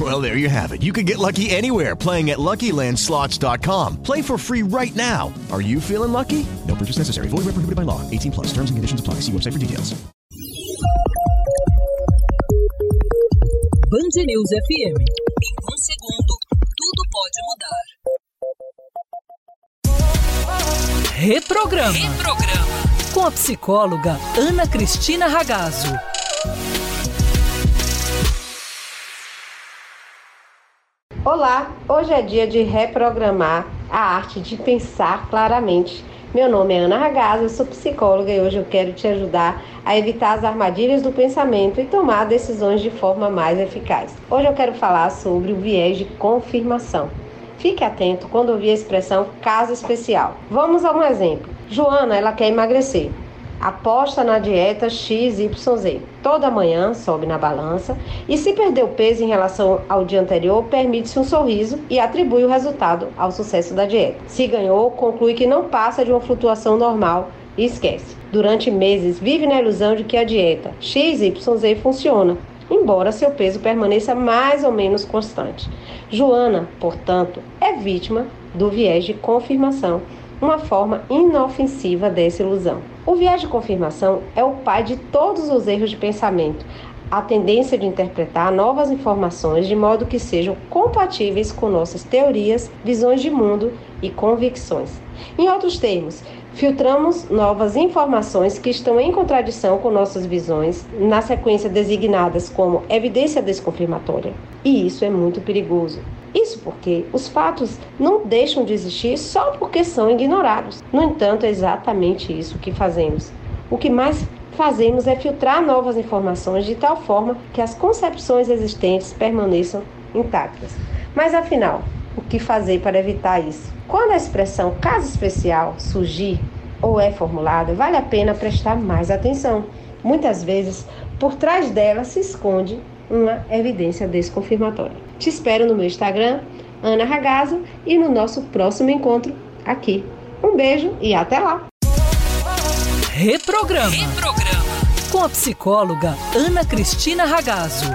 Well, there you have it. You can get lucky anywhere playing at LuckyLandSlots.com. Play for free right now. Are you feeling lucky? No purchase necessary. Void where prohibited by law. 18 plus. Terms and conditions apply. See website for details. Band News FM. Em um segundo, tudo pode mudar. Reprograma. Reprograma. Com a psicóloga Ana Cristina Ragazzo. Olá, hoje é dia de reprogramar a arte de pensar claramente. Meu nome é Ana Ragazzo, eu sou psicóloga e hoje eu quero te ajudar a evitar as armadilhas do pensamento e tomar decisões de forma mais eficaz. Hoje eu quero falar sobre o viés de confirmação. Fique atento quando ouvir a expressão caso especial. Vamos a um exemplo. Joana, ela quer emagrecer aposta na dieta XYZ. Toda manhã sobe na balança e, se perdeu peso em relação ao dia anterior, permite-se um sorriso e atribui o resultado ao sucesso da dieta. Se ganhou, conclui que não passa de uma flutuação normal e esquece. Durante meses, vive na ilusão de que a dieta XYZ funciona, embora seu peso permaneça mais ou menos constante. Joana, portanto, é vítima do viés de confirmação uma forma inofensiva dessa ilusão. O viés de confirmação é o pai de todos os erros de pensamento, a tendência de interpretar novas informações de modo que sejam compatíveis com nossas teorias, visões de mundo e convicções. Em outros termos, filtramos novas informações que estão em contradição com nossas visões, na sequência designadas como evidência desconfirmatória. E isso é muito perigoso. Isso porque os fatos não deixam de existir só porque são ignorados. No entanto, é exatamente isso que fazemos. O que mais fazemos é filtrar novas informações de tal forma que as concepções existentes permaneçam intactas. Mas afinal, o que fazer para evitar isso? Quando a expressão caso especial surgir ou é formulada, vale a pena prestar mais atenção. Muitas vezes, por trás dela se esconde uma evidência desconfirmatória. Te espero no meu Instagram, Ana Ragazzo, e no nosso próximo encontro aqui. Um beijo e até lá! Reprograma. Reprograma. Com a psicóloga Ana Cristina Ragazzo.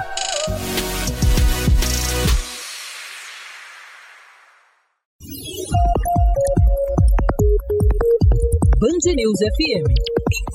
Band News FM.